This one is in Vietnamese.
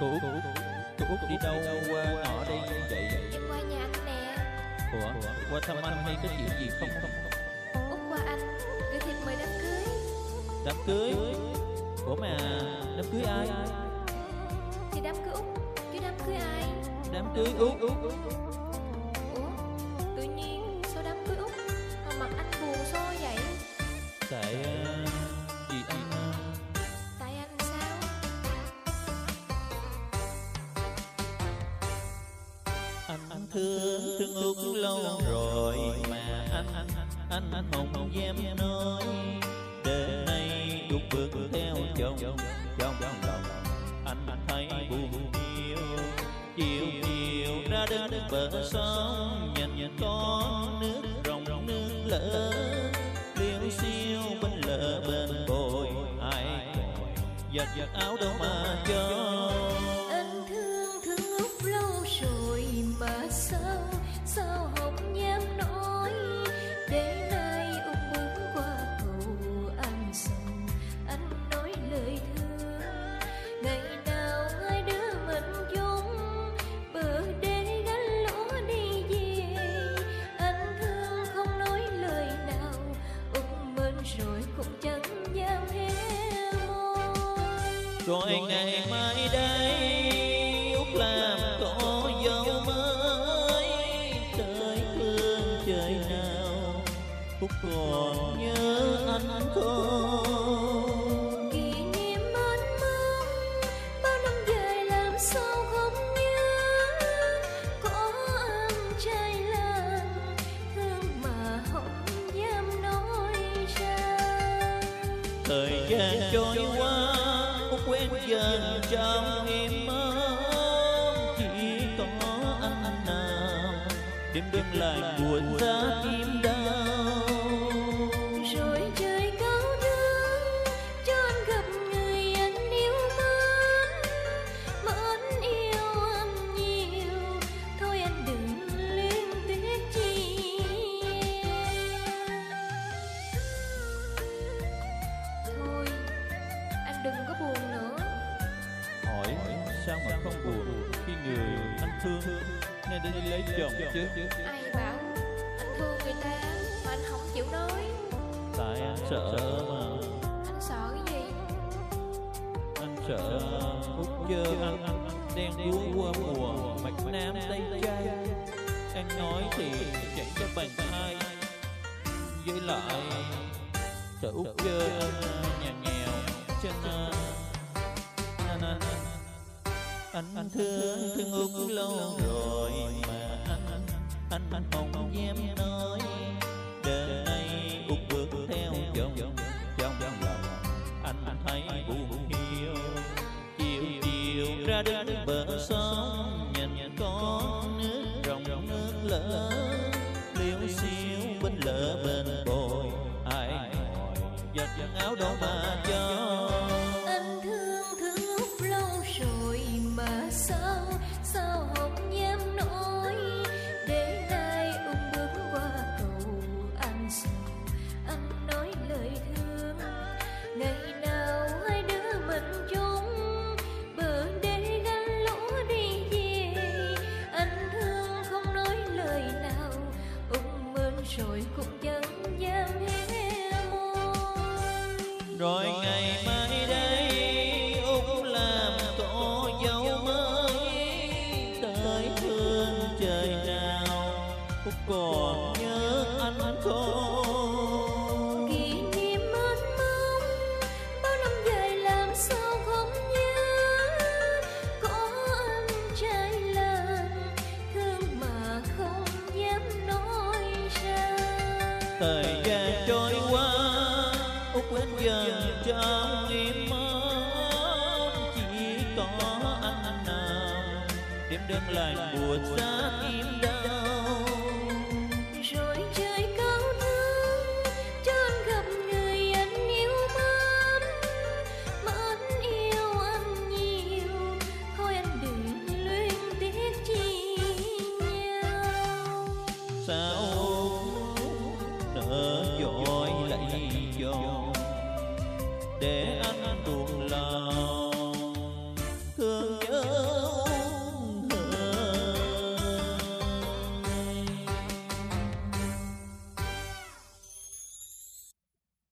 Cô Út Cô Út đi đâu qua ngõ đây vậy Em qua nhà anh nè. Ủa? Qua thăm anh hay có chuyện gì không? Út qua anh. Gửi thiệp mời đám cưới. Đám cưới? Ủa mà đám cưới ai? Thì đám cưới Út. Chứ đám cưới ai? Đám cưới Út Anh thương thương Út lâu rồi Mà anh anh anh anh không dám nói, đêm nay Út bước theo chồng chồng lòng anh anh thấy buồn yêu Chiều chiều ra đến bờ sông, Nhìn nhìn con nước rồng nước lỡ Liêu xiêu bên lỡ bên bồi Ai giật giặt giặt áo đâu mà cho. Rồi cũng chẳng dám hé môi. Rồi ngày mai đây út làm có dâu mới trời phương trời nào. út còn nhớ anh không thời gian trôi qua cũng quên dần trong em ấm chỉ có anh nào, đêm đêm lại buồn ra tim đau. Không buồn khi người anh thương. Nên đi lấy chồng chứ. Ai bảo anh thương người ta mà anh không chịu nói? Tại anh sợ mà. Anh sợ cái gì? Anh sợ út chơ anh đen đuối qua mùa mạch nam tây trai. em nói thì chẳng cho bằng ai với lại sợ út chơ anh nhà nghèo cho nên anh anh anh thương thương út lâu rồi mà anh anh anh không dám nói. Đến nay út bước theo chồng trong lòng anh anh thấy buồn hiu. chiều chiều ra đến bờ sông nhìn con nước rồng nước lỡ liêu xiêu bên lỡ bên bồi. Ai ngồi giặt giặt áo đâu mà rồi cũng chẳng dám hé môi. Rồi ngày mai đây út làm tổ dâu mới, tới thương trời nào. Út còn thời gian trôi qua út quên dần trong em mong. Chỉ có anh nào, đêm đơn lành buồn xa tim đau. đỡ dội lấy cho để